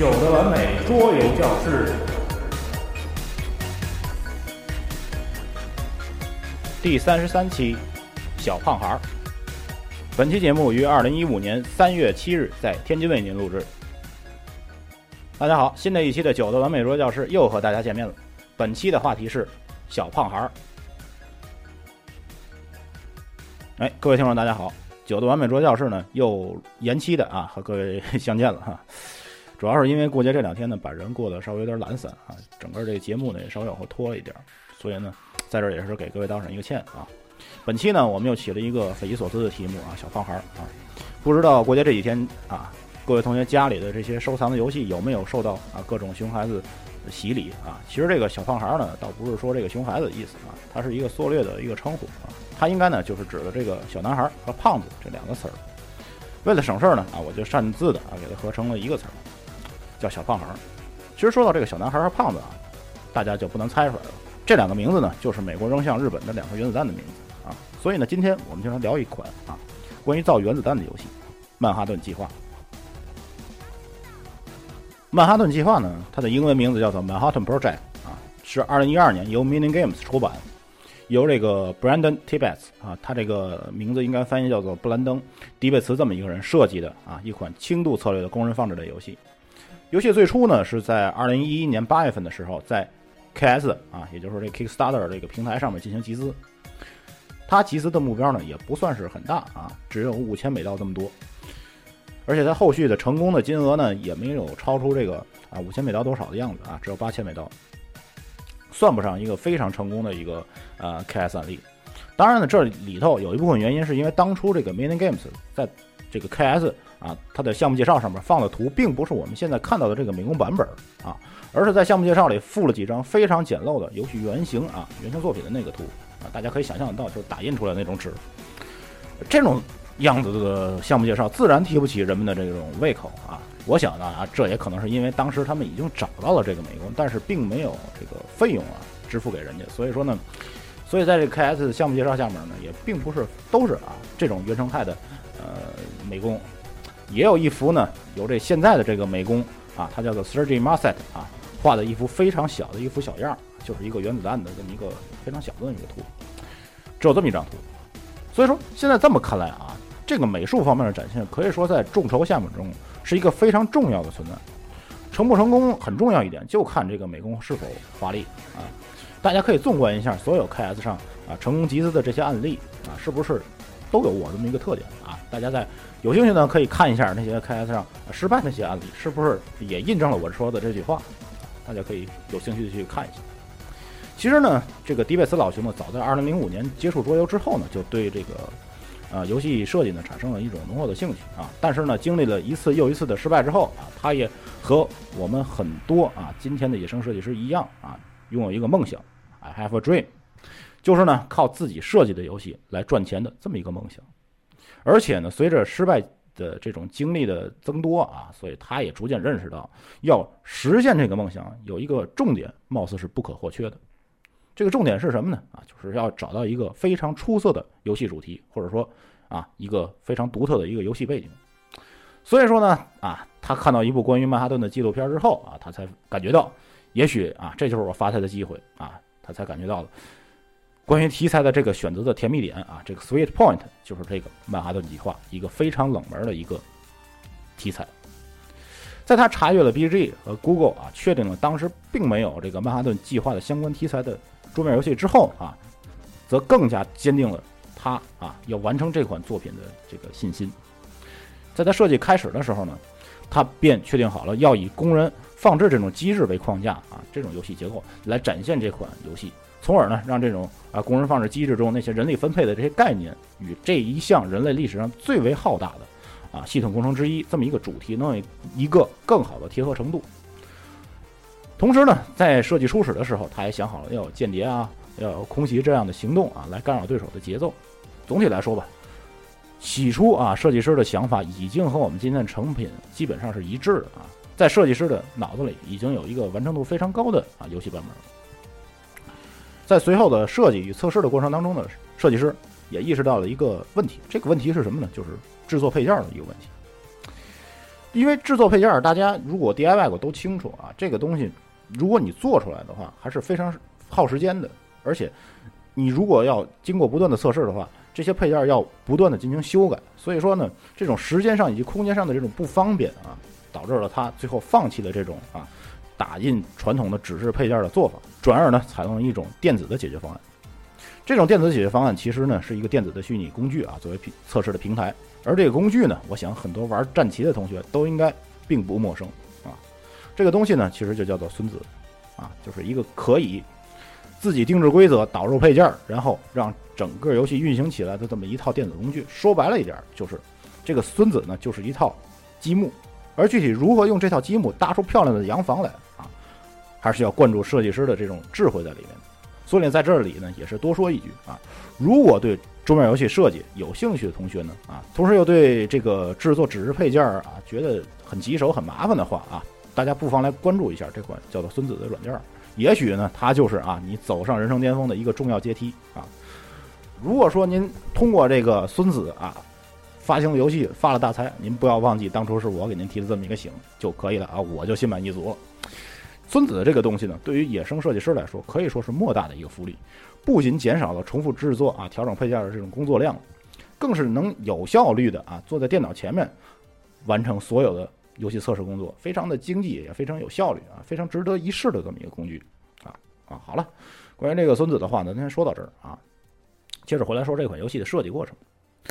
九的完美桌游教室第三十三期，小胖孩儿。本期节目于二零一五年三月七日在天津为您录制。大家好，新的一期的九的完美桌教室又和大家见面了。本期的话题是小胖孩儿。哎，各位听众，大家好！九的完美桌教室呢又延期的啊，和各位相见了哈。主要是因为过节这两天呢，把人过得稍微有点懒散啊，整个这个节目呢也稍微往后拖了一点，所以呢，在这儿也是给各位道上一个歉啊。本期呢，我们又起了一个匪夷所思的题目啊，小胖孩儿啊，不知道过节这几天啊，各位同学家里的这些收藏的游戏有没有受到啊各种熊孩子洗礼啊？其实这个小胖孩儿呢，倒不是说这个熊孩子的意思啊，它是一个缩略的一个称呼啊，它应该呢就是指的这个小男孩和胖子这两个词儿。为了省事儿呢啊，我就擅自的啊给它合成了一个词儿。叫小胖孩儿。其实说到这个小男孩和胖子啊，大家就不能猜出来了。这两个名字呢，就是美国扔向日本的两颗原子弹的名字啊。所以呢，今天我们就来聊一款啊，关于造原子弹的游戏——曼哈顿计划。曼哈顿计划呢，它的英文名字叫做 Manhattan Project 啊，是二零一二年由 Mini Games 出版，由这个 Brandon Tibbets 啊，他这个名字应该翻译叫做布兰登·迪贝茨这么一个人设计的啊，一款轻度策略的工人放置类游戏。游戏最初呢是在二零一一年八月份的时候，在 KS 啊，也就是说这 Kickstarter 这个平台上面进行集资。它集资的目标呢也不算是很大啊，只有五千美刀这么多。而且它后续的成功的金额呢也没有超出这个啊五千美刀多少的样子啊，只有八千美刀，算不上一个非常成功的一个呃 KS 案例。当然呢，这里头有一部分原因是因为当初这个 Mini Games 在这个 KS。啊，它的项目介绍上面放的图并不是我们现在看到的这个美工版本啊，而是在项目介绍里附了几张非常简陋的游戏原型啊，原型作品的那个图啊，大家可以想象得到，就是打印出来那种纸。这种样子的项目介绍自然提不起人们的这种胃口啊。我想呢啊，这也可能是因为当时他们已经找到了这个美工，但是并没有这个费用啊支付给人家，所以说呢，所以在这 KS 项目介绍下面呢，也并不是都是啊这种原生态的呃美工。也有一幅呢，由这现在的这个美工啊，他叫做 Sergey Marset 啊，画的一幅非常小的一幅小样，就是一个原子弹的这么一个非常小的这么一个图，只有这么一张图。所以说，现在这么看来啊，这个美术方面的展现，可以说在众筹项目中是一个非常重要的存在。成不成功很重要一点，就看这个美工是否华丽啊。大家可以纵观一下所有 KS 上啊成功集资的这些案例啊，是不是都有我这么一个特点啊？大家在。有兴趣呢，可以看一下那些 KS 上失败那些案例，是不是也印证了我说的这句话？大家可以有兴趣的去看一下。其实呢，这个迪贝斯老兄呢，早在2005年接触桌游之后呢，就对这个呃游戏设计呢产生了一种浓厚的兴趣啊。但是呢，经历了一次又一次的失败之后啊，他也和我们很多啊今天的野生设计师一样啊，拥有一个梦想，I have a dream，就是呢靠自己设计的游戏来赚钱的这么一个梦想。而且呢，随着失败的这种经历的增多啊，所以他也逐渐认识到，要实现这个梦想，有一个重点，貌似是不可或缺的。这个重点是什么呢？啊，就是要找到一个非常出色的游戏主题，或者说啊，一个非常独特的一个游戏背景。所以说呢，啊，他看到一部关于曼哈顿的纪录片之后啊，他才感觉到，也许啊，这就是我发财的机会啊，他才感觉到了。关于题材的这个选择的甜蜜点啊，这个 sweet point 就是这个曼哈顿计划，一个非常冷门的一个题材。在他查阅了 BG 和 Google 啊，确定了当时并没有这个曼哈顿计划的相关题材的桌面游戏之后啊，则更加坚定了他啊要完成这款作品的这个信心。在他设计开始的时候呢，他便确定好了要以工人放置这种机制为框架啊，这种游戏结构来展现这款游戏。从而呢，让这种啊工人放置机制中那些人力分配的这些概念与这一项人类历史上最为浩大的啊系统工程之一这么一个主题，能有一个更好的贴合程度。同时呢，在设计初始的时候，他也想好了要有间谍啊，要有空袭这样的行动啊，来干扰对手的节奏。总体来说吧，起初啊，设计师的想法已经和我们今天的成品基本上是一致的啊，在设计师的脑子里已经有一个完成度非常高的啊游戏版本。在随后的设计与测试的过程当中呢，设计师也意识到了一个问题，这个问题是什么呢？就是制作配件的一个问题。因为制作配件，大家如果 DIY 过都清楚啊，这个东西如果你做出来的话，还是非常耗时间的，而且你如果要经过不断的测试的话，这些配件要不断的进行修改，所以说呢，这种时间上以及空间上的这种不方便啊，导致了他最后放弃了这种啊打印传统的纸质配件的做法，转而呢采用了一种电子的解决方案。这种电子解决方案其实呢是一个电子的虚拟工具啊，作为平测试的平台。而这个工具呢，我想很多玩战棋的同学都应该并不陌生啊。这个东西呢，其实就叫做孙子，啊，就是一个可以自己定制规则、导入配件，然后让整个游戏运行起来的这么一套电子工具。说白了一点，就是这个孙子呢，就是一套积木。而具体如何用这套积木搭出漂亮的洋房来，还是要灌注设计师的这种智慧在里面。所以在这里呢，也是多说一句啊，如果对桌面游戏设计有兴趣的同学呢，啊，同时又对这个制作纸质配件啊觉得很棘手、很麻烦的话啊，大家不妨来关注一下这款叫做孙子的软件，也许呢，它就是啊你走上人生巅峰的一个重要阶梯啊。如果说您通过这个孙子啊发行游戏发了大财，您不要忘记当初是我给您提的这么一个醒就可以了啊，我就心满意足了。孙子的这个东西呢，对于野生设计师来说，可以说是莫大的一个福利。不仅减少了重复制作啊、调整配件的这种工作量，更是能有效率的啊坐在电脑前面完成所有的游戏测试工作，非常的经济也非常有效率啊，非常值得一试的这么一个工具啊啊！好了，关于这个孙子的话呢，先说到这儿啊。接着回来说这款游戏的设计过程。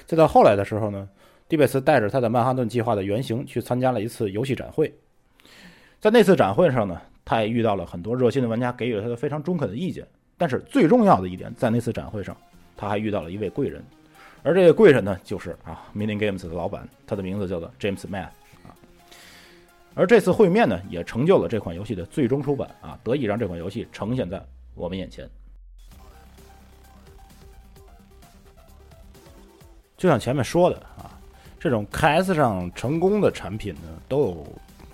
再到后来的时候呢，蒂贝斯带着他的曼哈顿计划的原型去参加了一次游戏展会，在那次展会上呢，他也遇到了很多热心的玩家，给予了他的非常中肯的意见。但是最重要的一点，在那次展会上，他还遇到了一位贵人，而这个贵人呢，就是啊，Mini Games 的老板，他的名字叫做 James Math 啊。而这次会面呢，也成就了这款游戏的最终出版啊，得以让这款游戏呈现在我们眼前。就像前面说的啊，这种 KS 上成功的产品呢，都有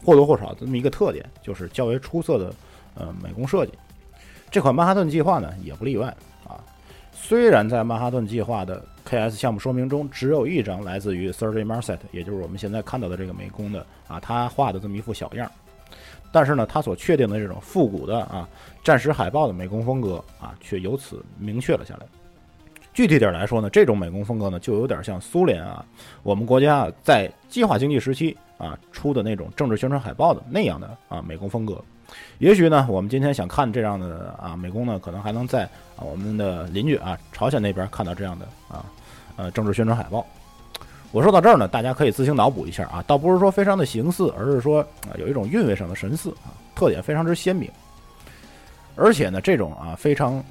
或多或少这么一个特点，就是较为出色的呃美工设计。这款曼哈顿计划呢也不例外啊。虽然在曼哈顿计划的 KS 项目说明中只有一张来自于 Sergey Marset，也就是我们现在看到的这个美工的啊，他画的这么一幅小样，但是呢，他所确定的这种复古的啊战时海报的美工风格啊，却由此明确了下来。具体点来说呢，这种美工风格呢，就有点像苏联啊，我们国家在计划经济时期啊出的那种政治宣传海报的那样的啊美工风格。也许呢，我们今天想看这样的啊美工呢，可能还能在啊我们的邻居啊朝鲜那边看到这样的啊呃政治宣传海报。我说到这儿呢，大家可以自行脑补一下啊，倒不是说非常的形似，而是说啊有一种韵味上的神似啊，特点非常之鲜明。而且呢，这种啊非常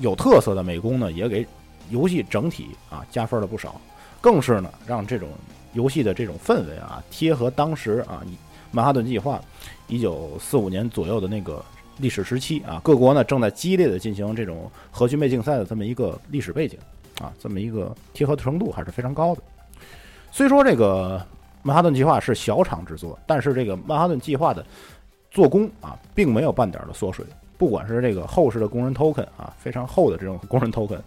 有特色的美工呢，也给游戏整体啊加分了不少，更是呢让这种游戏的这种氛围啊贴合当时啊曼哈顿计划。一九四五年左右的那个历史时期啊，各国呢正在激烈的进行这种核军备竞赛的这么一个历史背景啊，这么一个贴合程度还是非常高的。虽说这个曼哈顿计划是小厂制作，但是这个曼哈顿计划的做工啊，并没有半点的缩水。不管是这个厚实的工人 token 啊，非常厚的这种工人 token，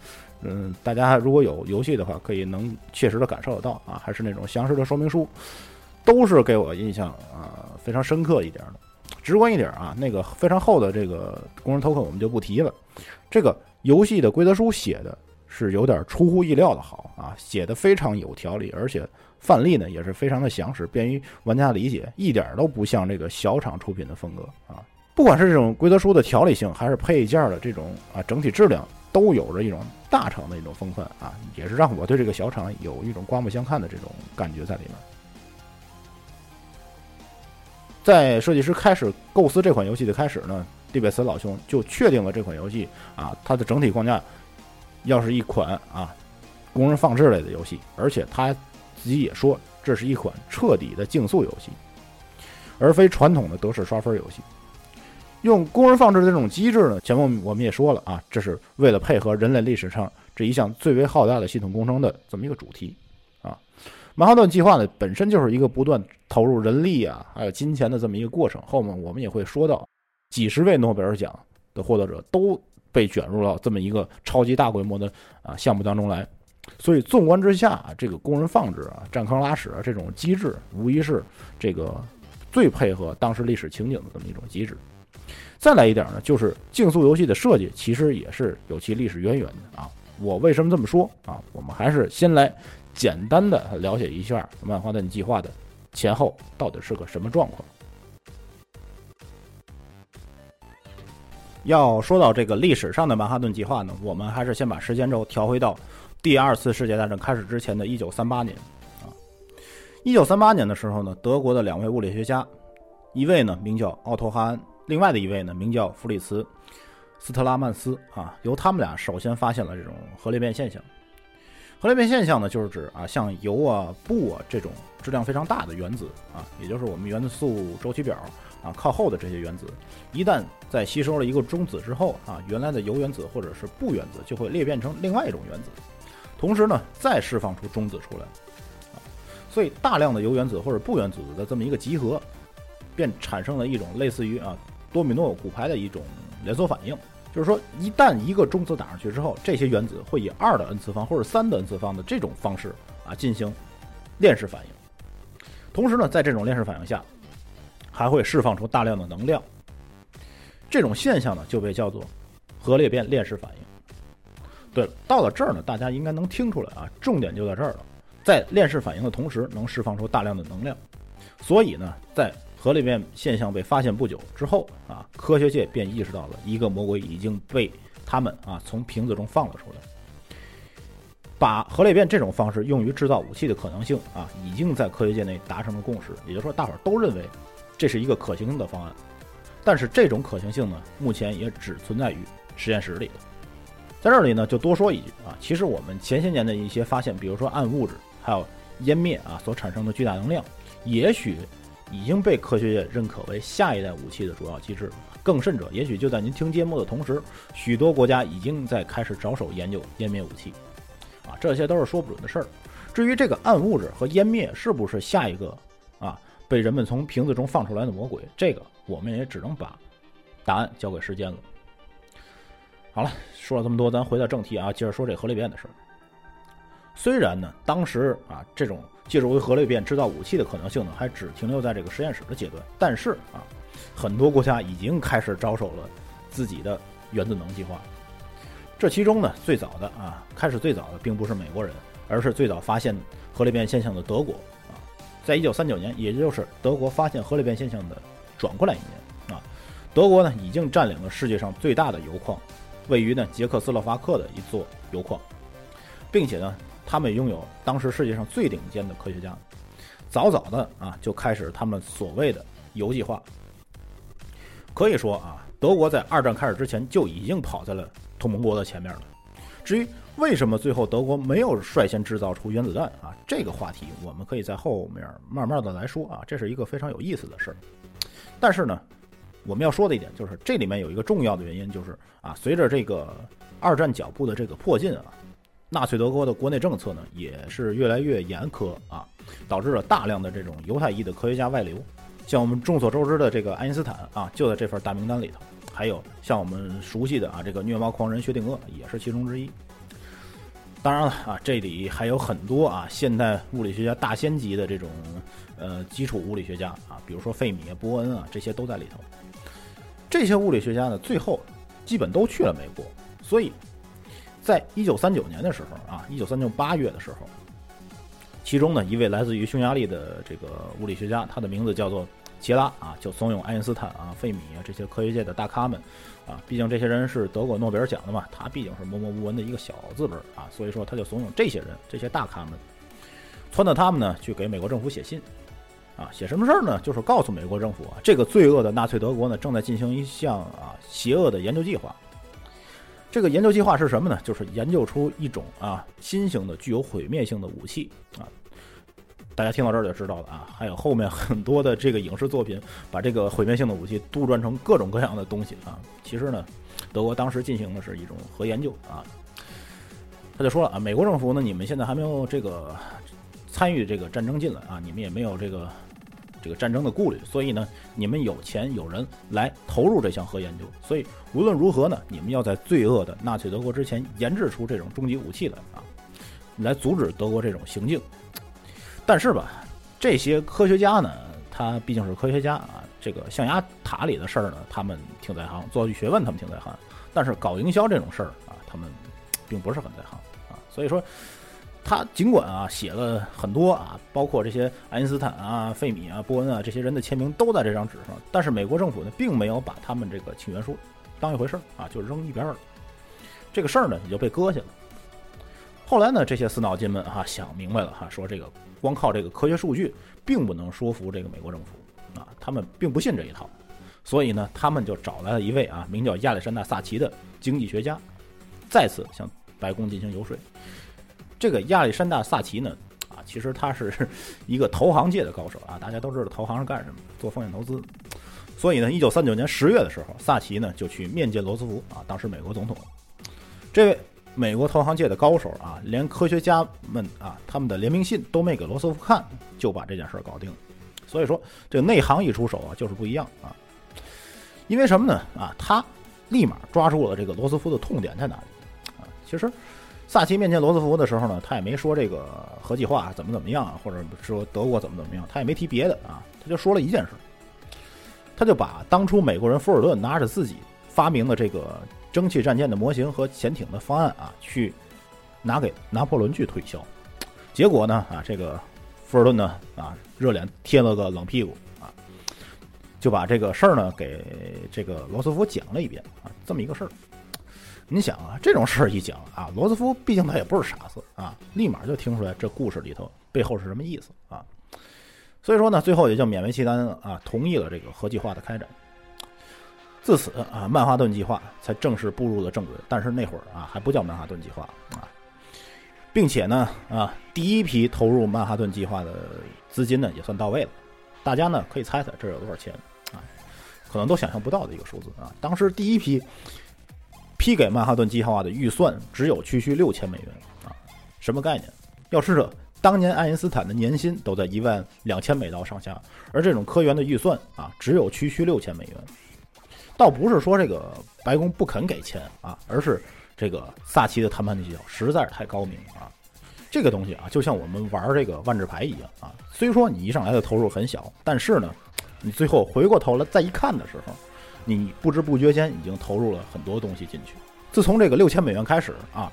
嗯，大家如果有游戏的话，可以能切实的感受得到啊，还是那种详实的说明书。都是给我印象啊非常深刻一点的，直观一点啊，那个非常厚的这个工人 token 我们就不提了。这个游戏的规则书写的是有点出乎意料的好啊，写的非常有条理，而且范例呢也是非常的详实，便于玩家理解，一点都不像这个小厂出品的风格啊。不管是这种规则书的条理性，还是配件的这种啊整体质量，都有着一种大厂的一种风范啊，也是让我对这个小厂有一种刮目相看的这种感觉在里面。在设计师开始构思这款游戏的开始呢，蒂贝斯老兄就确定了这款游戏啊，它的整体框架要是一款啊工人放置类的游戏，而且他自己也说这是一款彻底的竞速游戏，而非传统的德式刷分游戏。用工人放置的这种机制呢，前面我们也说了啊，这是为了配合人类历史上这一项最为浩大的系统工程的这么一个主题。啊曼哈顿计划呢，本身就是一个不断投入人力啊，还有金钱的这么一个过程。后面我们也会说到，几十位诺贝尔奖的获得者都被卷入到这么一个超级大规模的啊项目当中来。所以纵观之下啊，这个工人放置啊、占坑拉屎啊这种机制，无疑是这个最配合当时历史情景的这么一种机制。再来一点呢，就是竞速游戏的设计其实也是有其历史渊源的啊。我为什么这么说啊？我们还是先来简单的了解一下曼哈顿计划的前后到底是个什么状况。要说到这个历史上的曼哈顿计划呢，我们还是先把时间轴调回到第二次世界大战开始之前的1938年啊。1938年的时候呢，德国的两位物理学家，一位呢名叫奥托·哈恩，另外的一位呢名叫弗里茨·斯特拉曼斯啊，由他们俩首先发现了这种核裂变现象。核裂变现象呢，就是指啊像铀啊、钚啊这种质量非常大的原子啊，也就是我们元素周期表。啊，靠后的这些原子，一旦在吸收了一个中子之后啊，原来的铀原子或者是钚原子就会裂变成另外一种原子，同时呢，再释放出中子出来，啊，所以大量的铀原子或者钚原子的这么一个集合，便产生了一种类似于啊多米诺骨牌的一种连锁反应，就是说，一旦一个中子打上去之后，这些原子会以二的 n 次方或者三的 n 次方的这种方式啊进行链式反应，同时呢，在这种链式反应下。还会释放出大量的能量，这种现象呢就被叫做核裂变链式反应。对了，到了这儿呢，大家应该能听出来啊，重点就在这儿了。在链式反应的同时，能释放出大量的能量，所以呢，在核裂变现象被发现不久之后啊，科学界便意识到了一个魔鬼已经被他们啊从瓶子中放了出来。把核裂变这种方式用于制造武器的可能性啊，已经在科学界内达成了共识。也就是说，大伙儿都认为。这是一个可行的方案，但是这种可行性呢，目前也只存在于实验室里在这里呢，就多说一句啊，其实我们前些年的一些发现，比如说暗物质，还有湮灭啊所产生的巨大能量，也许已经被科学界认可为下一代武器的主要机制。更甚者，也许就在您听节目的同时，许多国家已经在开始着手研究湮灭武器。啊，这些都是说不准的事儿。至于这个暗物质和湮灭是不是下一个啊？被人们从瓶子中放出来的魔鬼，这个我们也只能把答案交给时间了。好了，说了这么多，咱回到正题啊，接着说这核裂变的事儿。虽然呢，当时啊，这种借助于核裂变制造武器的可能性呢，还只停留在这个实验室的阶段，但是啊，很多国家已经开始着手了自己的原子能计划。这其中呢，最早的啊，开始最早的并不是美国人，而是最早发现核裂变现象的德国啊。在一九三九年，也就是德国发现核裂变现象的转过来一年啊，德国呢已经占领了世界上最大的油矿，位于呢捷克斯洛伐克的一座油矿，并且呢，他们拥有当时世界上最顶尖的科学家，早早的啊就开始他们所谓的油计划。可以说啊，德国在二战开始之前就已经跑在了同盟国的前面了。至于为什么最后德国没有率先制造出原子弹啊？这个话题我们可以在后面慢慢的来说啊，这是一个非常有意思的事儿。但是呢，我们要说的一点就是，这里面有一个重要的原因，就是啊，随着这个二战脚步的这个迫近啊，纳粹德国的国内政策呢也是越来越严苛啊，导致了大量的这种犹太裔的科学家外流。像我们众所周知的这个爱因斯坦啊，就在这份大名单里头。还有像我们熟悉的啊，这个虐猫狂人薛定谔也是其中之一。当然了啊，这里还有很多啊，现代物理学家大仙级的这种呃基础物理学家啊，比如说费米、波恩啊，这些都在里头。这些物理学家呢，最后基本都去了美国。所以，在一九三九年的时候啊，一九三九八月的时候，其中呢一位来自于匈牙利的这个物理学家，他的名字叫做杰拉啊，就怂恿爱因斯坦啊、费米啊这些科学界的大咖们。啊，毕竟这些人是得过诺贝尔奖的嘛，他毕竟是默默无闻的一个小字辈啊，所以说他就怂恿这些人，这些大咖们，撺掇他们呢去给美国政府写信，啊，写什么事儿呢？就是告诉美国政府啊，这个罪恶的纳粹德国呢正在进行一项啊邪恶的研究计划。这个研究计划是什么呢？就是研究出一种啊新型的具有毁灭性的武器啊。大家听到这儿就知道了啊，还有后面很多的这个影视作品，把这个毁灭性的武器杜撰成各种各样的东西啊。其实呢，德国当时进行的是一种核研究啊。他就说了啊，美国政府呢，你们现在还没有这个参与这个战争进来啊，你们也没有这个这个战争的顾虑，所以呢，你们有钱有人来投入这项核研究，所以无论如何呢，你们要在罪恶的纳粹德国之前研制出这种终极武器来啊。来阻止德国这种行径。但是吧，这些科学家呢，他毕竟是科学家啊，这个象牙塔里的事儿呢，他们挺在行；做学问，他们挺在行。但是搞营销这种事儿啊，他们并不是很在行啊。所以说，他尽管啊写了很多啊，包括这些爱因斯坦啊、费米啊、波恩啊这些人的签名都在这张纸上，但是美国政府呢，并没有把他们这个请愿书当一回事儿啊，就扔一边儿了。这个事儿呢，也就被搁下了。后来呢，这些死脑筋们哈想明白了哈，说这个光靠这个科学数据并不能说服这个美国政府啊，他们并不信这一套，所以呢，他们就找来了一位啊名叫亚历山大·萨奇的经济学家，再次向白宫进行游说。这个亚历山大·萨奇呢，啊，其实他是一个投行界的高手啊，大家都知道投行是干什么，做风险投资。所以呢，一九三九年十月的时候，萨奇呢就去面见罗斯福啊，当时美国总统。这位。美国投行界的高手啊，连科学家们啊，他们的联名信都没给罗斯福看，就把这件事儿搞定了。所以说，这个内行一出手啊，就是不一样啊。因为什么呢？啊，他立马抓住了这个罗斯福的痛点在哪里啊。其实，萨奇面见罗斯福的时候呢，他也没说这个核计划怎么怎么样，或者说德国怎么怎么样，他也没提别的啊，他就说了一件事，他就把当初美国人富尔顿拿着自己发明的这个。蒸汽战舰的模型和潜艇的方案啊，去拿给拿破仑去推销，结果呢啊，这个富尔顿呢啊，热脸贴了个冷屁股啊，就把这个事儿呢给这个罗斯福讲了一遍啊，这么一个事儿。你想啊，这种事儿一讲啊，罗斯福毕竟他也不是傻子啊，立马就听出来这故事里头背后是什么意思啊，所以说呢，最后也就勉为其难啊，同意了这个核计划的开展。自此啊，曼哈顿计划才正式步入了正轨。但是那会儿啊，还不叫曼哈顿计划啊，并且呢啊，第一批投入曼哈顿计划的资金呢，也算到位了。大家呢可以猜猜这有多少钱啊？可能都想象不到的一个数字啊。当时第一批批给曼哈顿计划的预算只有区区六千美元啊，什么概念？要知道，当年爱因斯坦的年薪都在一万两千美刀上下，而这种科研的预算啊，只有区区六千美元。倒不是说这个白宫不肯给钱啊，而是这个萨奇的谈判技巧实在是太高明啊。这个东西啊，就像我们玩这个万智牌一样啊。虽说你一上来的投入很小，但是呢，你最后回过头来再一看的时候，你不知不觉间已经投入了很多东西进去。自从这个六千美元开始啊，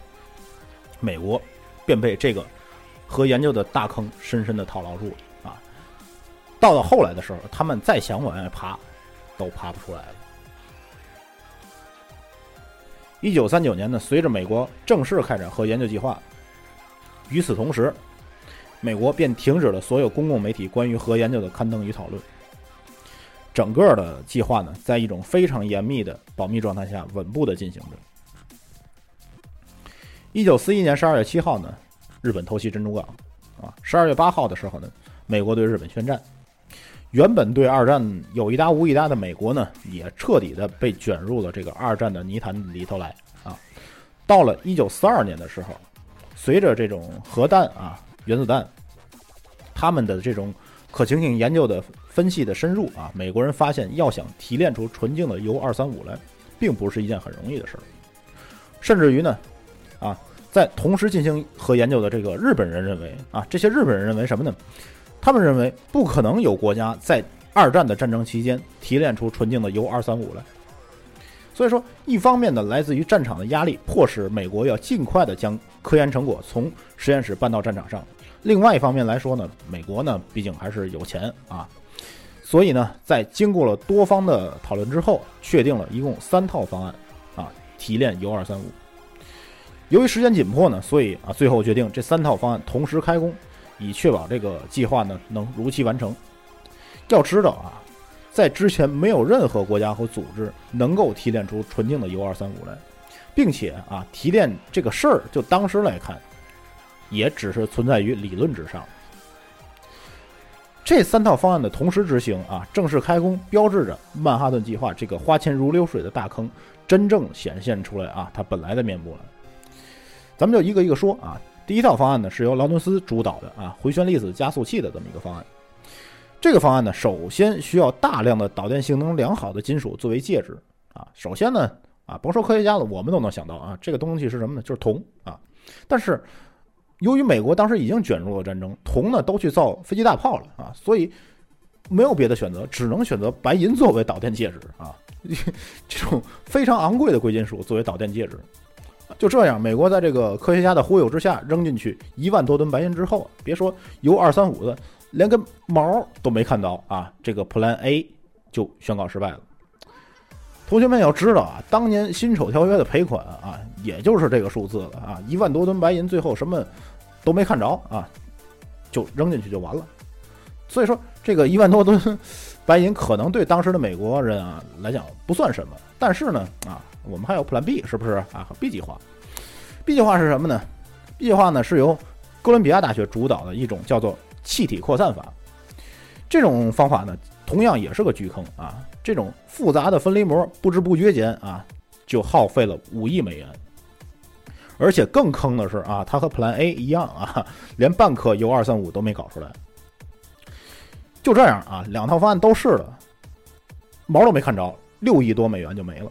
美国便被这个核研究的大坑深深的套牢住了啊。到了后来的时候，他们再想往外爬，都爬不出来了。一九三九年呢，随着美国正式开展核研究计划，与此同时，美国便停止了所有公共媒体关于核研究的刊登与讨论。整个的计划呢，在一种非常严密的保密状态下稳步的进行着。一九四一年十二月七号呢，日本偷袭珍珠港，啊，十二月八号的时候呢，美国对日本宣战。原本对二战有一搭无一搭的美国呢，也彻底的被卷入了这个二战的泥潭里头来啊。到了一九四二年的时候，随着这种核弹啊、原子弹，他们的这种可行性研究的分析的深入啊，美国人发现要想提炼出纯净的铀二三五来，并不是一件很容易的事儿。甚至于呢，啊，在同时进行核研究的这个日本人认为啊，这些日本人认为什么呢？他们认为不可能有国家在二战的战争期间提炼出纯净的铀二三五来，所以说，一方面呢，来自于战场的压力，迫使美国要尽快的将科研成果从实验室搬到战场上；另外一方面来说呢，美国呢毕竟还是有钱啊，所以呢，在经过了多方的讨论之后，确定了一共三套方案啊，提炼铀二三五。由于时间紧迫呢，所以啊，最后决定这三套方案同时开工。以确保这个计划呢能如期完成。要知道啊，在之前没有任何国家和组织能够提炼出纯净的铀二三五来，并且啊，提炼这个事儿就当时来看，也只是存在于理论之上。这三套方案的同时执行啊，正式开工，标志着曼哈顿计划这个花钱如流水的大坑真正显现出来啊，它本来的面目了。咱们就一个一个说啊。第一套方案呢，是由劳伦斯主导的啊，回旋粒子加速器的这么一个方案。这个方案呢，首先需要大量的导电性能良好的金属作为介质啊。首先呢，啊，甭说科学家了，我们都能想到啊，这个东西是什么呢？就是铜啊。但是由于美国当时已经卷入了战争，铜呢都去造飞机大炮了啊，所以没有别的选择，只能选择白银作为导电介质啊，这种非常昂贵的贵金属作为导电介质。就这样，美国在这个科学家的忽悠之下，扔进去一万多吨白银之后，别说铀二三五的，连根毛都没看到啊，这个 Plan A 就宣告失败了。同学们要知道啊，当年辛丑条约的赔款啊，也就是这个数字了啊，一万多吨白银，最后什么都没看着啊，就扔进去就完了。所以说，这个一万多吨白银可能对当时的美国人啊来讲不算什么，但是呢啊。我们还有 Plan B，是不是啊？B 计划，B 计划是什么呢？B 计划呢是由哥伦比亚大学主导的一种叫做气体扩散法。这种方法呢，同样也是个巨坑啊！这种复杂的分离膜，不知不觉间啊，就耗费了五亿美元。而且更坑的是啊，它和 Plan A 一样啊，连半颗 U 二三五都没搞出来。就这样啊，两套方案都试了，毛都没看着，六亿多美元就没了。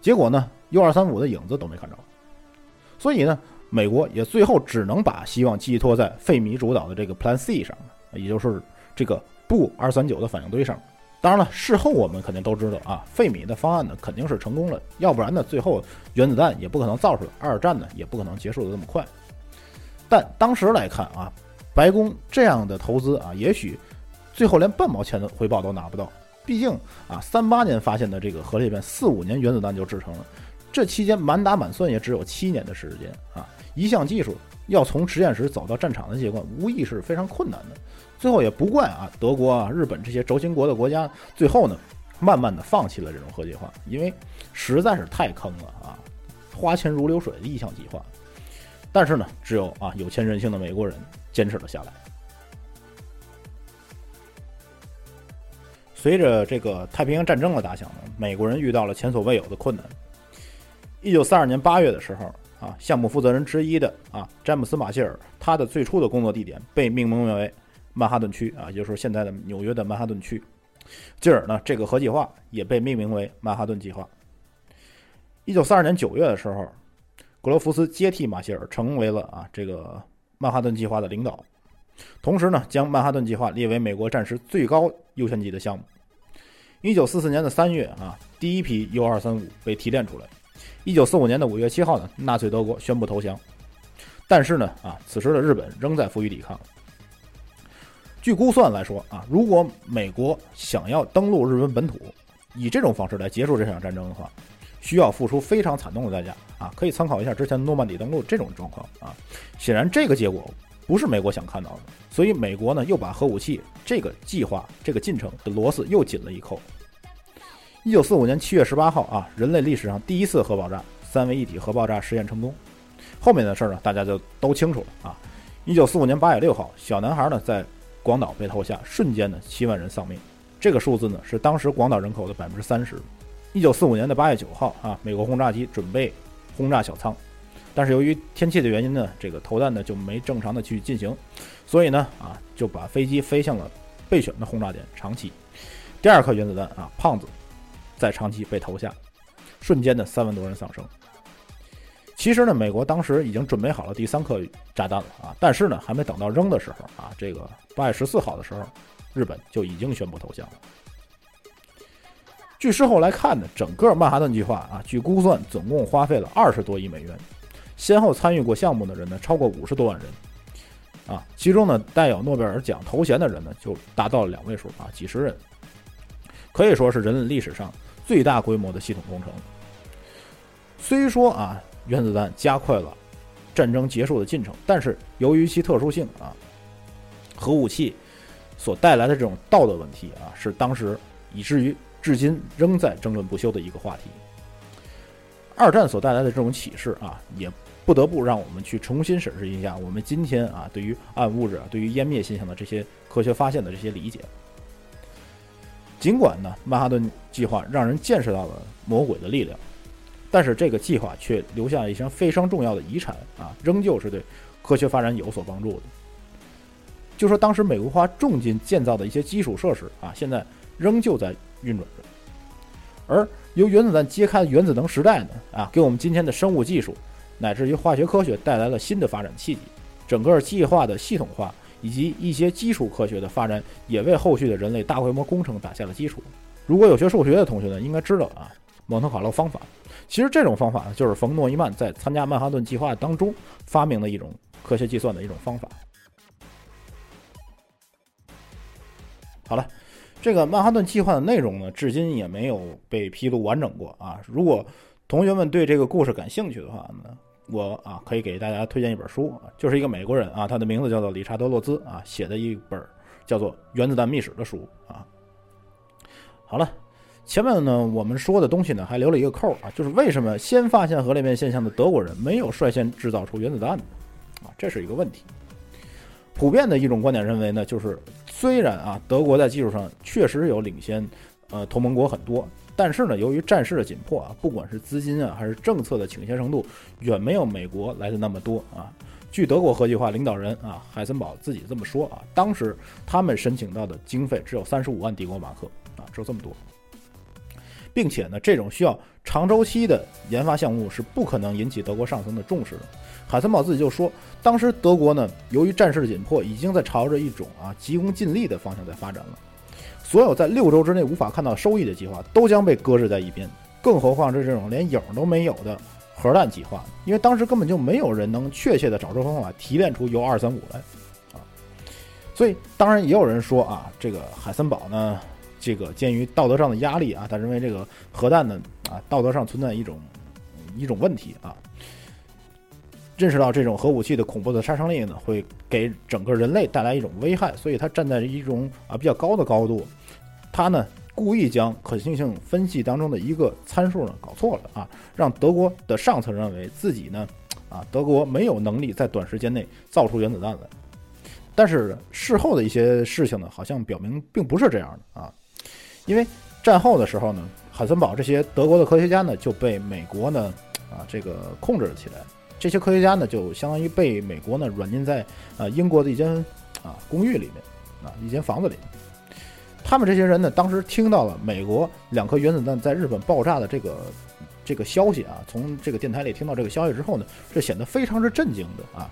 结果呢，U 二三五的影子都没看着，所以呢，美国也最后只能把希望寄托在费米主导的这个 Plan C 上也就是这个布二三九的反应堆上。当然了，事后我们肯定都知道啊，费米的方案呢肯定是成功了，要不然呢，最后原子弹也不可能造出来，二战呢也不可能结束的这么快。但当时来看啊，白宫这样的投资啊，也许最后连半毛钱的回报都拿不到。毕竟啊，三八年发现的这个核裂变，四五年原子弹就制成了，这期间满打满算也只有七年的时间啊。一项技术要从实验室走到战场的阶段，无疑是非常困难的。最后也不怪啊，德国啊、日本这些轴心国的国家，最后呢，慢慢的放弃了这种核计划，因为实在是太坑了啊，花钱如流水的意向计划。但是呢，只有啊有钱任性的美国人坚持了下来。随着这个太平洋战争的打响呢，美国人遇到了前所未有的困难。一九四二年八月的时候，啊，项目负责人之一的啊詹姆斯马歇尔，他的最初的工作地点被命名为曼哈顿区，啊，也就是现在的纽约的曼哈顿区。进而呢，这个核计划也被命名为曼哈顿计划。一九四二年九月的时候，格罗夫斯接替马歇尔，成为了啊这个曼哈顿计划的领导，同时呢，将曼哈顿计划列为美国战时最高优先级的项目。一九四四年的三月啊，第一批 U 二三五被提炼出来。一九四五年的五月七号呢，纳粹德国宣布投降。但是呢，啊，此时的日本仍在负隅抵抗。据估算来说啊，如果美国想要登陆日本本土，以这种方式来结束这场战争的话，需要付出非常惨痛的代价啊！可以参考一下之前诺曼底登陆这种状况啊。显然，这个结果。不是美国想看到的，所以美国呢又把核武器这个计划、这个进程的螺丝又紧了一扣。一九四五年七月十八号啊，人类历史上第一次核爆炸——三位一体核爆炸实验成功。后面的事儿呢，大家就都清楚了啊。一九四五年八月六号，小男孩呢在广岛被投下，瞬间呢七万人丧命，这个数字呢是当时广岛人口的百分之三十。一九四五年的八月九号啊，美国轰炸机准备轰炸小仓。但是由于天气的原因呢，这个投弹呢就没正常的去进行，所以呢啊就把飞机飞向了备选的轰炸点长崎。第二颗原子弹啊胖子在长崎被投下，瞬间的三万多人丧生。其实呢，美国当时已经准备好了第三颗炸弹了啊，但是呢还没等到扔的时候啊，这个八月十四号的时候，日本就已经宣布投降了。据事后来看呢，整个曼哈顿计划啊，据估算总共花费了二十多亿美元。先后参与过项目的人呢，超过五十多万人，啊，其中呢带有诺贝尔奖头衔的人呢，就达到了两位数啊，几十人，可以说是人类历史上最大规模的系统工程。虽说啊，原子弹加快了战争结束的进程，但是由于其特殊性啊，核武器所带来的这种道德问题啊，是当时以至于至今仍在争论不休的一个话题。二战所带来的这种启示啊，也。不得不让我们去重新审视一下我们今天啊对于暗物质啊对于湮灭现象的这些科学发现的这些理解。尽管呢曼哈顿计划让人见识到了魔鬼的力量，但是这个计划却留下了一项非常重要的遗产啊，仍旧是对科学发展有所帮助的。就说当时美国花重金建造的一些基础设施啊，现在仍旧在运转着。而由原子弹揭开的原子能时代呢啊，给我们今天的生物技术。乃至于化学科学带来了新的发展契机。整个计划的系统化以及一些基础科学的发展，也为后续的人类大规模工程打下了基础。如果有学数学的同学呢，应该知道啊，蒙特卡洛方法。其实这种方法呢，就是冯诺依曼在参加曼哈顿计划当中发明的一种科学计算的一种方法。好了，这个曼哈顿计划的内容呢，至今也没有被披露完整过啊。如果同学们对这个故事感兴趣的话呢，我啊可以给大家推荐一本书啊，就是一个美国人啊，他的名字叫做理查德·洛兹啊写的一本叫做《原子弹秘史》的书啊。好了，前面呢我们说的东西呢还留了一个扣啊，就是为什么先发现核裂变现象的德国人没有率先制造出原子弹呢？啊，这是一个问题。普遍的一种观点认为呢，就是虽然啊德国在技术上确实有领先，呃同盟国很多。但是呢，由于战事的紧迫啊，不管是资金啊还是政策的倾斜程度，远没有美国来的那么多啊。据德国核计划领导人啊海森堡自己这么说啊，当时他们申请到的经费只有三十五万帝国马克啊，只有这么多，并且呢，这种需要长周期的研发项目是不可能引起德国上层的重视的。海森堡自己就说，当时德国呢，由于战事的紧迫，已经在朝着一种啊急功近利的方向在发展了。所有在六周之内无法看到收益的计划都将被搁置在一边，更何况是这种连影都没有的核弹计划？因为当时根本就没有人能确切的找出方法提炼出铀二三五来啊！所以当然也有人说啊，这个海森堡呢，这个鉴于道德上的压力啊，他认为这个核弹呢啊道德上存在一种一种问题啊，认识到这种核武器的恐怖的杀伤力呢，会给整个人类带来一种危害，所以他站在一种啊比较高的高度。他呢故意将可行性分析当中的一个参数呢搞错了啊，让德国的上层认为自己呢啊德国没有能力在短时间内造出原子弹来。但是事后的一些事情呢，好像表明并不是这样的啊，因为战后的时候呢，海森堡这些德国的科学家呢就被美国呢啊这个控制了起来，这些科学家呢就相当于被美国呢软禁在啊英国的一间啊公寓里面啊一间房子里。他们这些人呢，当时听到了美国两颗原子弹在日本爆炸的这个这个消息啊，从这个电台里听到这个消息之后呢，这显得非常之震惊的啊，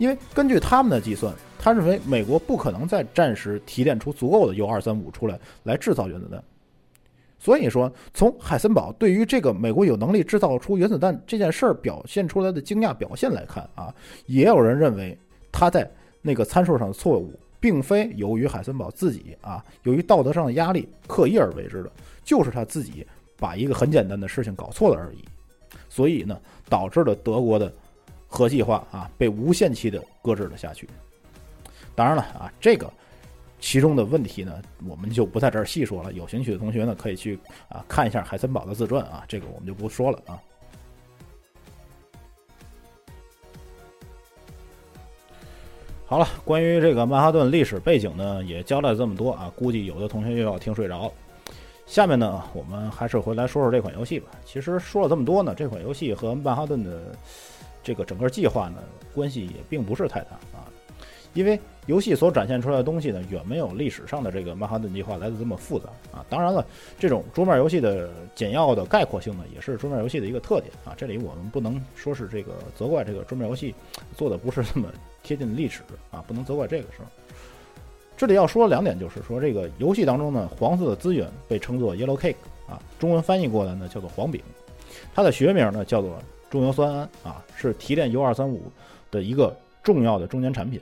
因为根据他们的计算，他认为美国不可能在战时提炼出足够的铀二三五出来来制造原子弹，所以说从海森堡对于这个美国有能力制造出原子弹这件事儿表现出来的惊讶表现来看啊，也有人认为他在那个参数上的错误。并非由于海森堡自己啊，由于道德上的压力刻意而为之的，就是他自己把一个很简单的事情搞错了而已。所以呢，导致了德国的核计划啊被无限期的搁置了下去。当然了啊，这个其中的问题呢，我们就不在这儿细说了。有兴趣的同学呢，可以去啊看一下海森堡的自传啊，这个我们就不说了啊。好了，关于这个曼哈顿历史背景呢，也交代这么多啊，估计有的同学又要听睡着了。下面呢，我们还是回来说说这款游戏吧。其实说了这么多呢，这款游戏和曼哈顿的这个整个计划呢，关系也并不是太大啊，因为。游戏所展现出来的东西呢，远没有历史上的这个曼哈顿计划来的这么复杂啊！当然了，这种桌面游戏的简要的概括性呢，也是桌面游戏的一个特点啊！这里我们不能说是这个责怪这个桌面游戏做的不是那么贴近历史啊，不能责怪这个事儿。这里要说两点，就是说这个游戏当中呢，黄色的资源被称作 Yellow Cake 啊，中文翻译过来呢叫做黄饼，它的学名呢叫做重油酸铵啊，是提炼铀二三五的一个重要的中间产品。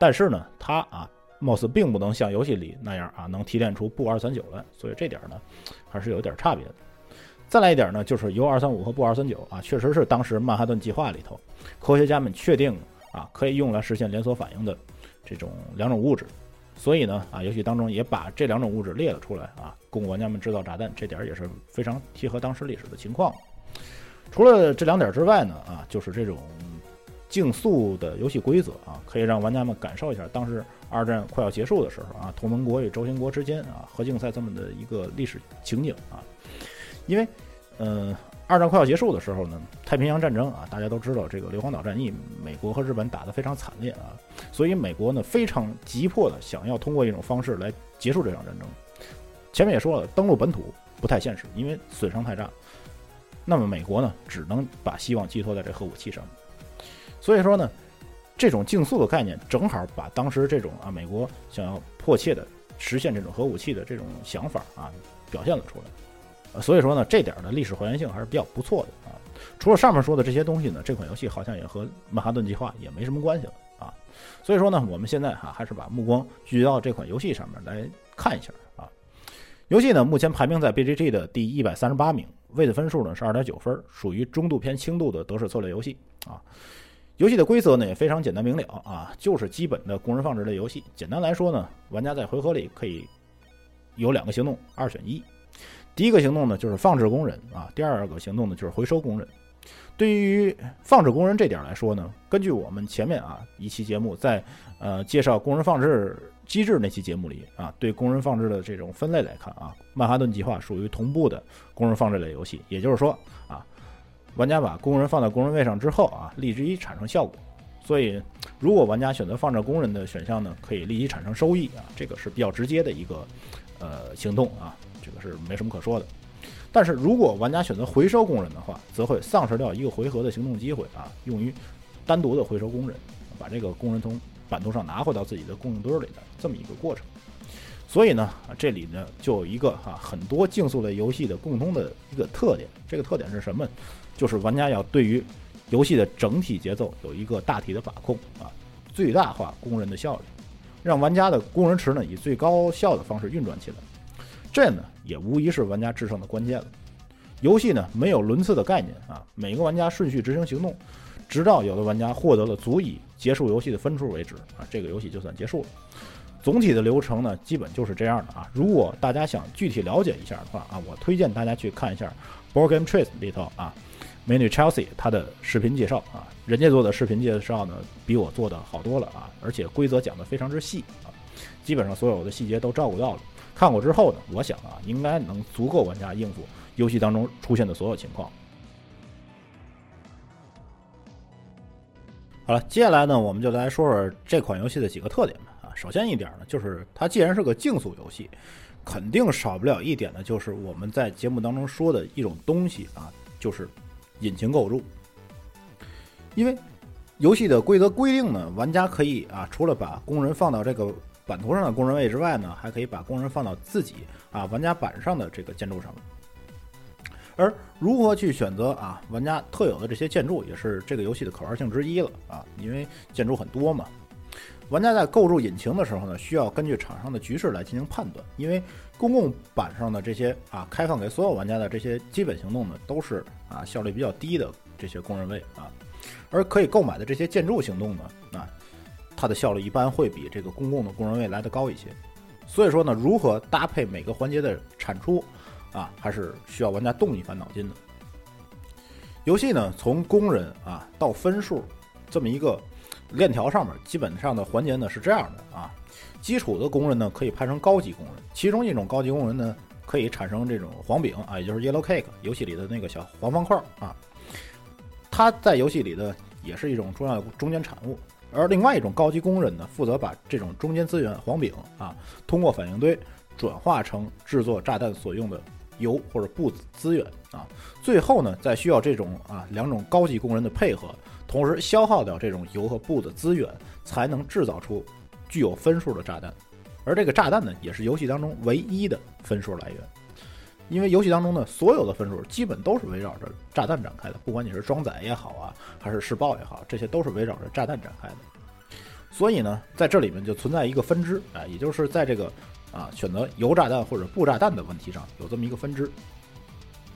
但是呢，它啊，貌似并不能像游戏里那样啊，能提炼出钚二三九来，所以这点呢，还是有点差别的。再来一点呢，就是铀二三五和钚二三九啊，确实是当时曼哈顿计划里头科学家们确定啊，可以用来实现连锁反应的这种两种物质。所以呢，啊，游戏当中也把这两种物质列了出来啊，供玩家们制造炸弹，这点也是非常贴合当时历史的情况。除了这两点之外呢，啊，就是这种。竞速的游戏规则啊，可以让玩家们感受一下当时二战快要结束的时候啊，同盟国与轴心国之间啊核竞赛这么的一个历史情景啊。因为，呃，二战快要结束的时候呢，太平洋战争啊，大家都知道这个硫磺岛战役，美国和日本打得非常惨烈啊，所以美国呢非常急迫的想要通过一种方式来结束这场战争。前面也说了，登陆本土不太现实，因为损伤太大。那么美国呢，只能把希望寄托在这核武器上。所以说呢，这种竞速的概念，正好把当时这种啊美国想要迫切的实现这种核武器的这种想法啊表现了出来。呃，所以说呢，这点的历史还原性还是比较不错的啊。除了上面说的这些东西呢，这款游戏好像也和曼哈顿计划也没什么关系了啊。所以说呢，我们现在哈还是把目光聚焦到这款游戏上面来看一下啊。游戏呢目前排名在 BGG 的第一百三十八名，位的分数呢是二点九分，属于中度偏轻度的得势策略游戏啊。游戏的规则呢也非常简单明了啊，就是基本的工人放置类游戏。简单来说呢，玩家在回合里可以有两个行动，二选一。第一个行动呢就是放置工人啊，第二个行动呢就是回收工人。对于放置工人这点来说呢，根据我们前面啊一期节目在呃介绍工人放置机制那期节目里啊，对工人放置的这种分类来看啊，曼哈顿计划属于同步的工人放置类游戏。也就是说啊，玩家把工人放到工人位上之后啊，立即产生效果。所以，如果玩家选择放置工人的选项呢，可以立即产生收益啊，这个是比较直接的一个呃行动啊。这个是没什么可说的，但是如果玩家选择回收工人的话，则会丧失掉一个回合的行动机会啊，用于单独的回收工人，把这个工人从版图上拿回到自己的供应堆里的这么一个过程。所以呢，这里呢就有一个哈很多竞速类游戏的共通的一个特点，这个特点是什么？就是玩家要对于游戏的整体节奏有一个大体的把控啊，最大化工人的效率，让玩家的工人池呢以最高效的方式运转起来。这呢也无疑是玩家制胜的关键了。游戏呢没有轮次的概念啊，每个玩家顺序执行行动，直到有的玩家获得了足以结束游戏的分数为止啊，这个游戏就算结束了。总体的流程呢基本就是这样的啊。如果大家想具体了解一下的话啊，我推荐大家去看一下《Board Game Trace》里头啊，美女 Chelsea 她的视频介绍啊，人家做的视频介绍呢比我做的好多了啊，而且规则讲的非常之细啊，基本上所有的细节都照顾到了。看过之后呢，我想啊，应该能足够玩家应付游戏当中出现的所有情况。好了，接下来呢，我们就来说说这款游戏的几个特点吧。啊，首先一点呢，就是它既然是个竞速游戏，肯定少不了一点呢，就是我们在节目当中说的一种东西啊，就是引擎构筑。因为游戏的规则规定呢，玩家可以啊，除了把工人放到这个。版图上的工人位之外呢，还可以把工人放到自己啊玩家板上的这个建筑上。而如何去选择啊玩家特有的这些建筑，也是这个游戏的可玩性之一了啊，因为建筑很多嘛。玩家在构筑引擎的时候呢，需要根据场上的局势来进行判断，因为公共板上的这些啊开放给所有玩家的这些基本行动呢，都是啊效率比较低的这些工人位啊，而可以购买的这些建筑行动呢啊。它的效率一般会比这个公共的工人位来的高一些，所以说呢，如何搭配每个环节的产出，啊，还是需要玩家动一番脑筋的。游戏呢，从工人啊到分数这么一个链条上面，基本上的环节呢是这样的啊，基础的工人呢可以派成高级工人，其中一种高级工人呢可以产生这种黄饼啊，也就是 yellow cake，游戏里的那个小黄方块啊，它在游戏里的也是一种重要的中间产物。而另外一种高级工人呢，负责把这种中间资源黄饼啊，通过反应堆转化成制作炸弹所用的油或者布资源啊。最后呢，再需要这种啊两种高级工人的配合，同时消耗掉这种油和布的资源，才能制造出具有分数的炸弹。而这个炸弹呢，也是游戏当中唯一的分数来源。因为游戏当中呢，所有的分数基本都是围绕着炸弹展开的，不管你是装载也好啊，还是试爆也好，这些都是围绕着炸弹展开的。所以呢，在这里面就存在一个分支啊，也就是在这个啊选择油炸弹或者布炸弹的问题上有这么一个分支。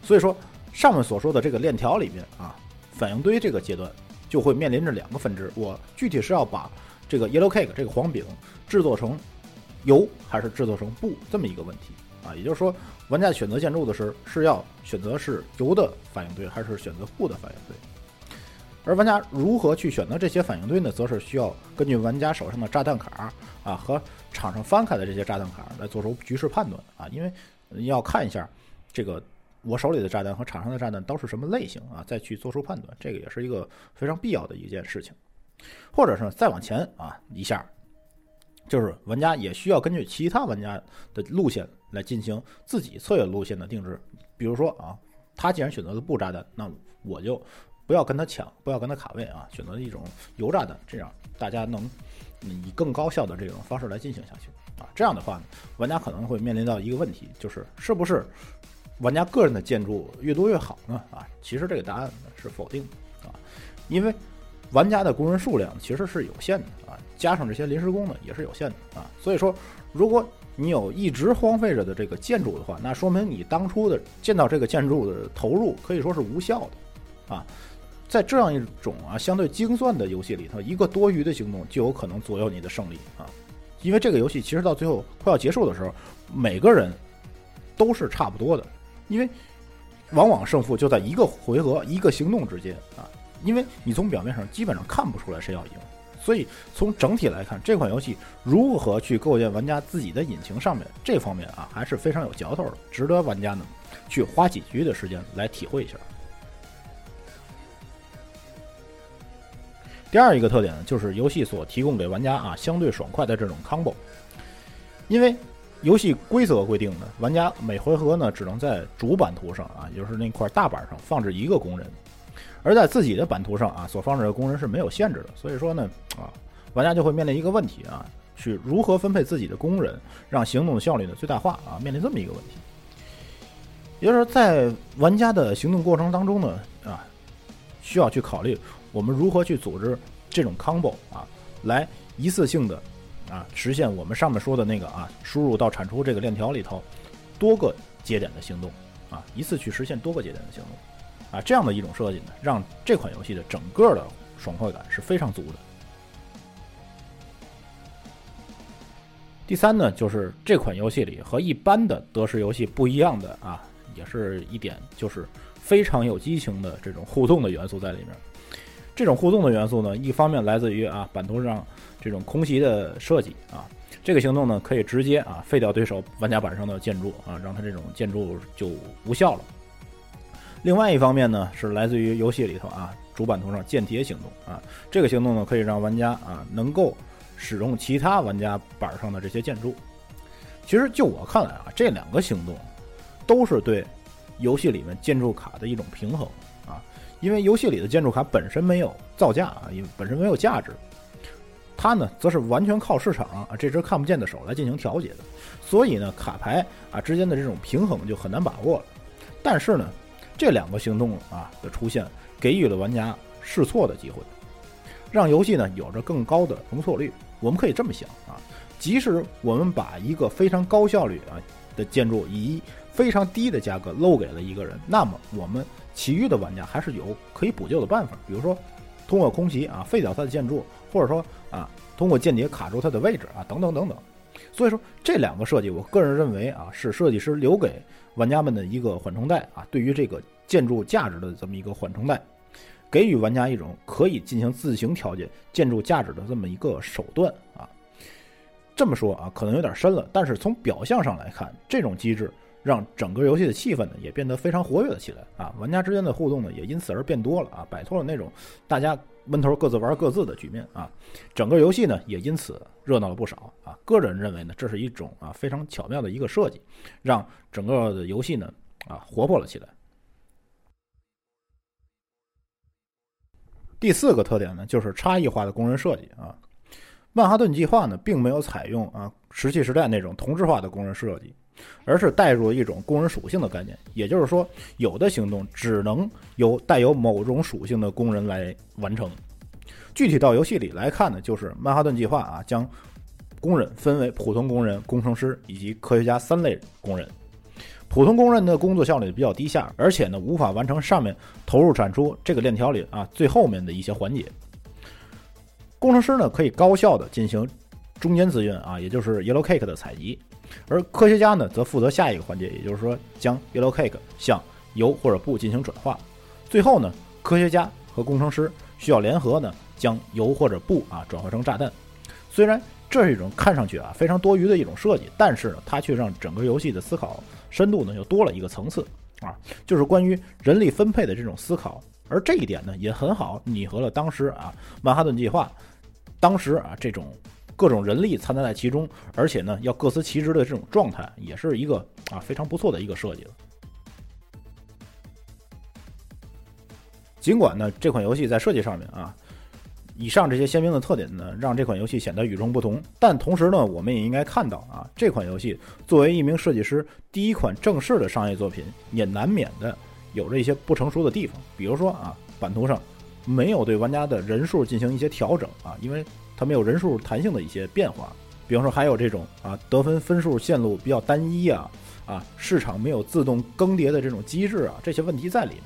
所以说，上面所说的这个链条里面啊，反应堆这个阶段就会面临着两个分支，我具体是要把这个 yellow cake 这个黄饼制作成油，还是制作成布这么一个问题。啊，也就是说，玩家选择建筑的时候是要选择是油的反应堆，还是选择布的反应堆？而玩家如何去选择这些反应堆呢？则是需要根据玩家手上的炸弹卡啊和场上翻开的这些炸弹卡来做出局势判断啊，因为要看一下这个我手里的炸弹和场上的炸弹都是什么类型啊，再去做出判断，这个也是一个非常必要的一件事情。或者是再往前啊一下。就是玩家也需要根据其他玩家的路线来进行自己策略路线的定制。比如说啊，他既然选择了不炸弹，那我就不要跟他抢，不要跟他卡位啊，选择一种油炸的，这样大家能以更高效的这种方式来进行下去啊。这样的话呢，玩家可能会面临到一个问题，就是是不是玩家个人的建筑越多越好呢？啊，其实这个答案是否定的啊，因为玩家的工人数量其实是有限的啊，加上这些临时工呢也是有限的啊，所以说如果你有一直荒废着的这个建筑的话，那说明你当初的建造这个建筑的投入可以说是无效的，啊，在这样一种啊相对精算的游戏里头，一个多余的行动就有可能左右你的胜利啊，因为这个游戏其实到最后快要结束的时候，每个人都是差不多的，因为往往胜负就在一个回合、一个行动之间啊，因为你从表面上基本上看不出来谁要赢。所以从整体来看，这款游戏如何去构建玩家自己的引擎上面这方面啊，还是非常有嚼头的，值得玩家呢去花几局的时间来体会一下。第二一个特点呢，就是游戏所提供给玩家啊相对爽快的这种 combo，因为游戏规则规定呢，玩家每回合呢只能在主版图上啊，也就是那块大板上放置一个工人。而在自己的版图上啊，所放置的工人是没有限制的，所以说呢，啊，玩家就会面临一个问题啊，去如何分配自己的工人，让行动的效率呢最大化啊，面临这么一个问题。也就是说，在玩家的行动过程当中呢，啊，需要去考虑我们如何去组织这种 combo 啊，来一次性的啊实现我们上面说的那个啊，输入到产出这个链条里头多个节点的行动啊，一次去实现多个节点的行动。啊，这样的一种设计呢，让这款游戏的整个的爽快感是非常足的。第三呢，就是这款游戏里和一般的德式游戏不一样的啊，也是一点，就是非常有激情的这种互动的元素在里面。这种互动的元素呢，一方面来自于啊版图上这种空袭的设计啊，这个行动呢可以直接啊废掉对手玩家板上的建筑啊，让它这种建筑就无效了。另外一方面呢，是来自于游戏里头啊主版图上间谍行动啊，这个行动呢可以让玩家啊能够使用其他玩家板上的这些建筑。其实就我看来啊，这两个行动都是对游戏里面建筑卡的一种平衡，因为游戏里的建筑卡本身没有造价啊，因为本身没有价值，它呢则是完全靠市场啊这只看不见的手来进行调节的，所以呢卡牌啊之间的这种平衡就很难把握了。但是呢。这两个行动啊的出现，给予了玩家试错的机会，让游戏呢有着更高的容错率。我们可以这么想啊，即使我们把一个非常高效率啊的建筑以非常低的价格漏给了一个人，那么我们其余的玩家还是有可以补救的办法，比如说通过空袭啊废掉他的建筑，或者说啊通过间谍卡住他的位置啊等等等等。所以说这两个设计，我个人认为啊是设计师留给。玩家们的一个缓冲带啊，对于这个建筑价值的这么一个缓冲带，给予玩家一种可以进行自行调节建筑价值的这么一个手段啊。这么说啊，可能有点深了，但是从表象上来看，这种机制让整个游戏的气氛呢也变得非常活跃了起来啊，玩家之间的互动呢也因此而变多了啊，摆脱了那种大家。闷头各自玩各自的局面啊，整个游戏呢也因此热闹了不少啊。个人认为呢，这是一种啊非常巧妙的一个设计，让整个的游戏呢啊活泼了起来。第四个特点呢，就是差异化的工人设计啊。曼哈顿计划呢，并没有采用啊石器时代那种同质化的工人设计。而是带入一种工人属性的概念，也就是说，有的行动只能由带有某种属性的工人来完成。具体到游戏里来看呢，就是曼哈顿计划啊，将工人分为普通工人、工程师以及科学家三类工人。普通工人的工作效率比较低下，而且呢，无法完成上面投入产出这个链条里啊最后面的一些环节。工程师呢，可以高效的进行中间资源啊，也就是 Yellow Cake 的采集。而科学家呢，则负责下一个环节，也就是说，将 Yellow Cake 向油或者布进行转化。最后呢，科学家和工程师需要联合呢，将油或者布啊转化成炸弹。虽然这是一种看上去啊非常多余的一种设计，但是呢，它却让整个游戏的思考深度呢又多了一个层次啊，就是关于人力分配的这种思考。而这一点呢，也很好拟合了当时啊曼哈顿计划当时啊这种。各种人力参杂在其中，而且呢，要各司其职的这种状态，也是一个啊非常不错的一个设计了。尽管呢，这款游戏在设计上面啊，以上这些鲜明的特点呢，让这款游戏显得与众不同。但同时呢，我们也应该看到啊，这款游戏作为一名设计师第一款正式的商业作品，也难免的有着一些不成熟的地方。比如说啊，版图上没有对玩家的人数进行一些调整啊，因为它没有人数弹性的一些变化。比方说，还有这种啊，得分分数线路比较单一啊，啊，市场没有自动更迭的这种机制啊，这些问题在里面。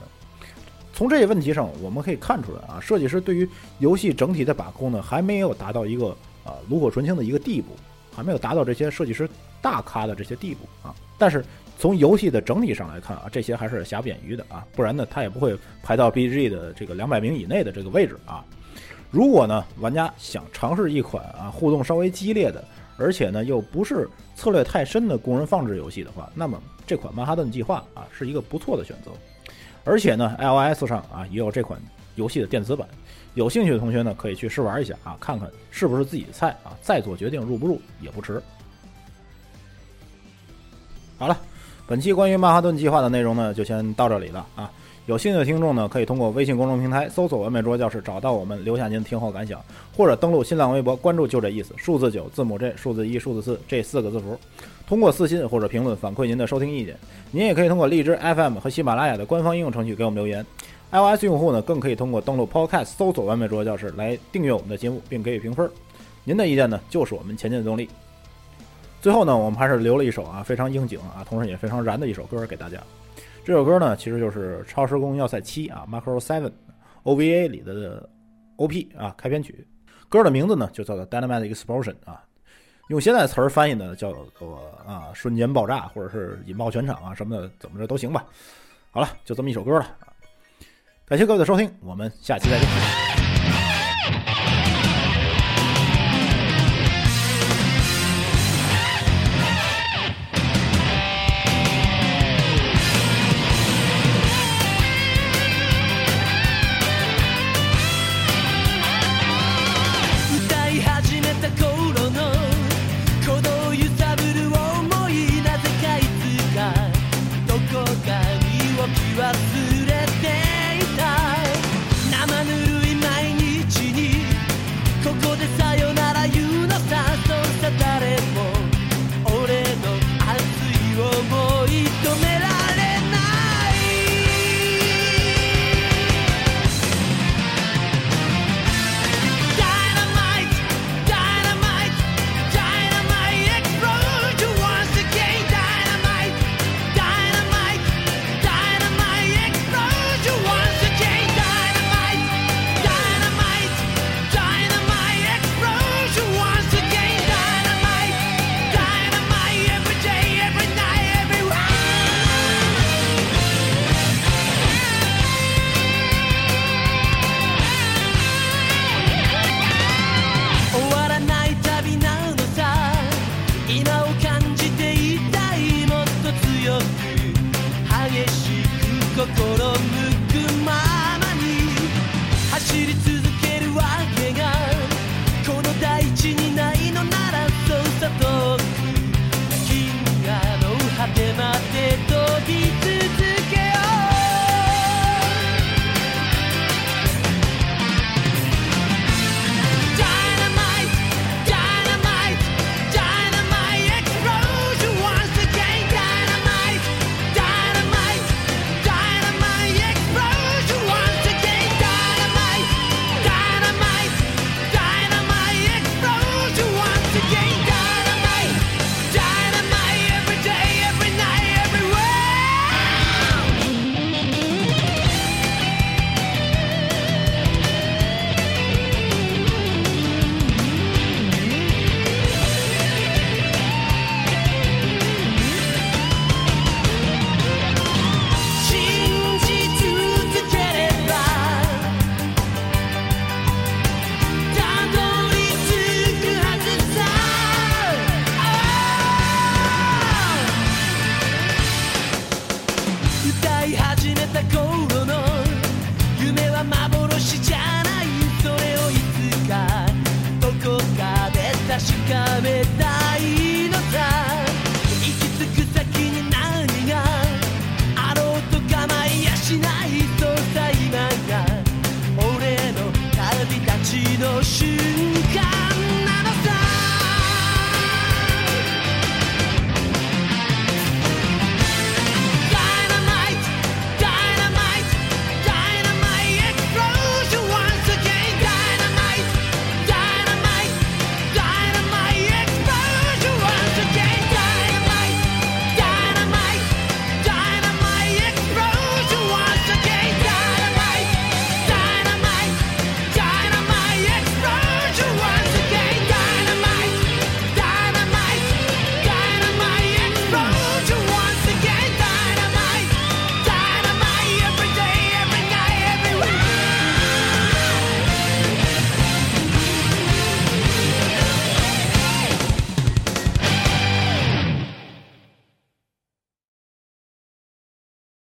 从这些问题上，我们可以看出来啊，设计师对于游戏整体的把控呢，还没有达到一个啊炉火纯青的一个地步，还没有达到这些设计师大咖的这些地步啊。但是从游戏的整体上来看啊，这些还是瑕不掩瑜的啊，不然呢，他也不会排到 BG 的这个两百名以内的这个位置啊。如果呢，玩家想尝试一款啊互动稍微激烈的，而且呢又不是策略太深的工人放置游戏的话，那么这款曼哈顿计划啊是一个不错的选择。而且呢，iOS 上啊也有这款游戏的电子版，有兴趣的同学呢可以去试玩一下啊，看看是不是自己的菜啊，再做决定入不入也不迟。好了，本期关于曼哈顿计划的内容呢就先到这里了啊。有兴趣的听众呢可以通过微信公众平台搜索“完美桌教室”找到我们，留下您的听后感想，或者登录新浪微博关注就这意思，数字九字母 J 数字一数字四这四个字符。通过私信或者评论反馈您的收听意见，您也可以通过荔枝 FM 和喜马拉雅的官方应用程序给我们留言。iOS 用户呢，更可以通过登录 Podcast 搜索“完美桌教室”来订阅我们的节目，并给予评分。您的意见呢，就是我们前进的动力。最后呢，我们还是留了一首啊非常应景啊，同时也非常燃的一首歌给大家。这首歌呢，其实就是《超时空要塞七》啊，《Macro Seven》OVA 里的 OP 啊开篇曲。歌的名字呢，就叫做《Dynamite Explosion》啊。用现在词儿翻译呢，叫做啊瞬间爆炸，或者是引爆全场啊什么的，怎么着都行吧。好了，就这么一首歌了。感谢各位的收听，我们下期再见。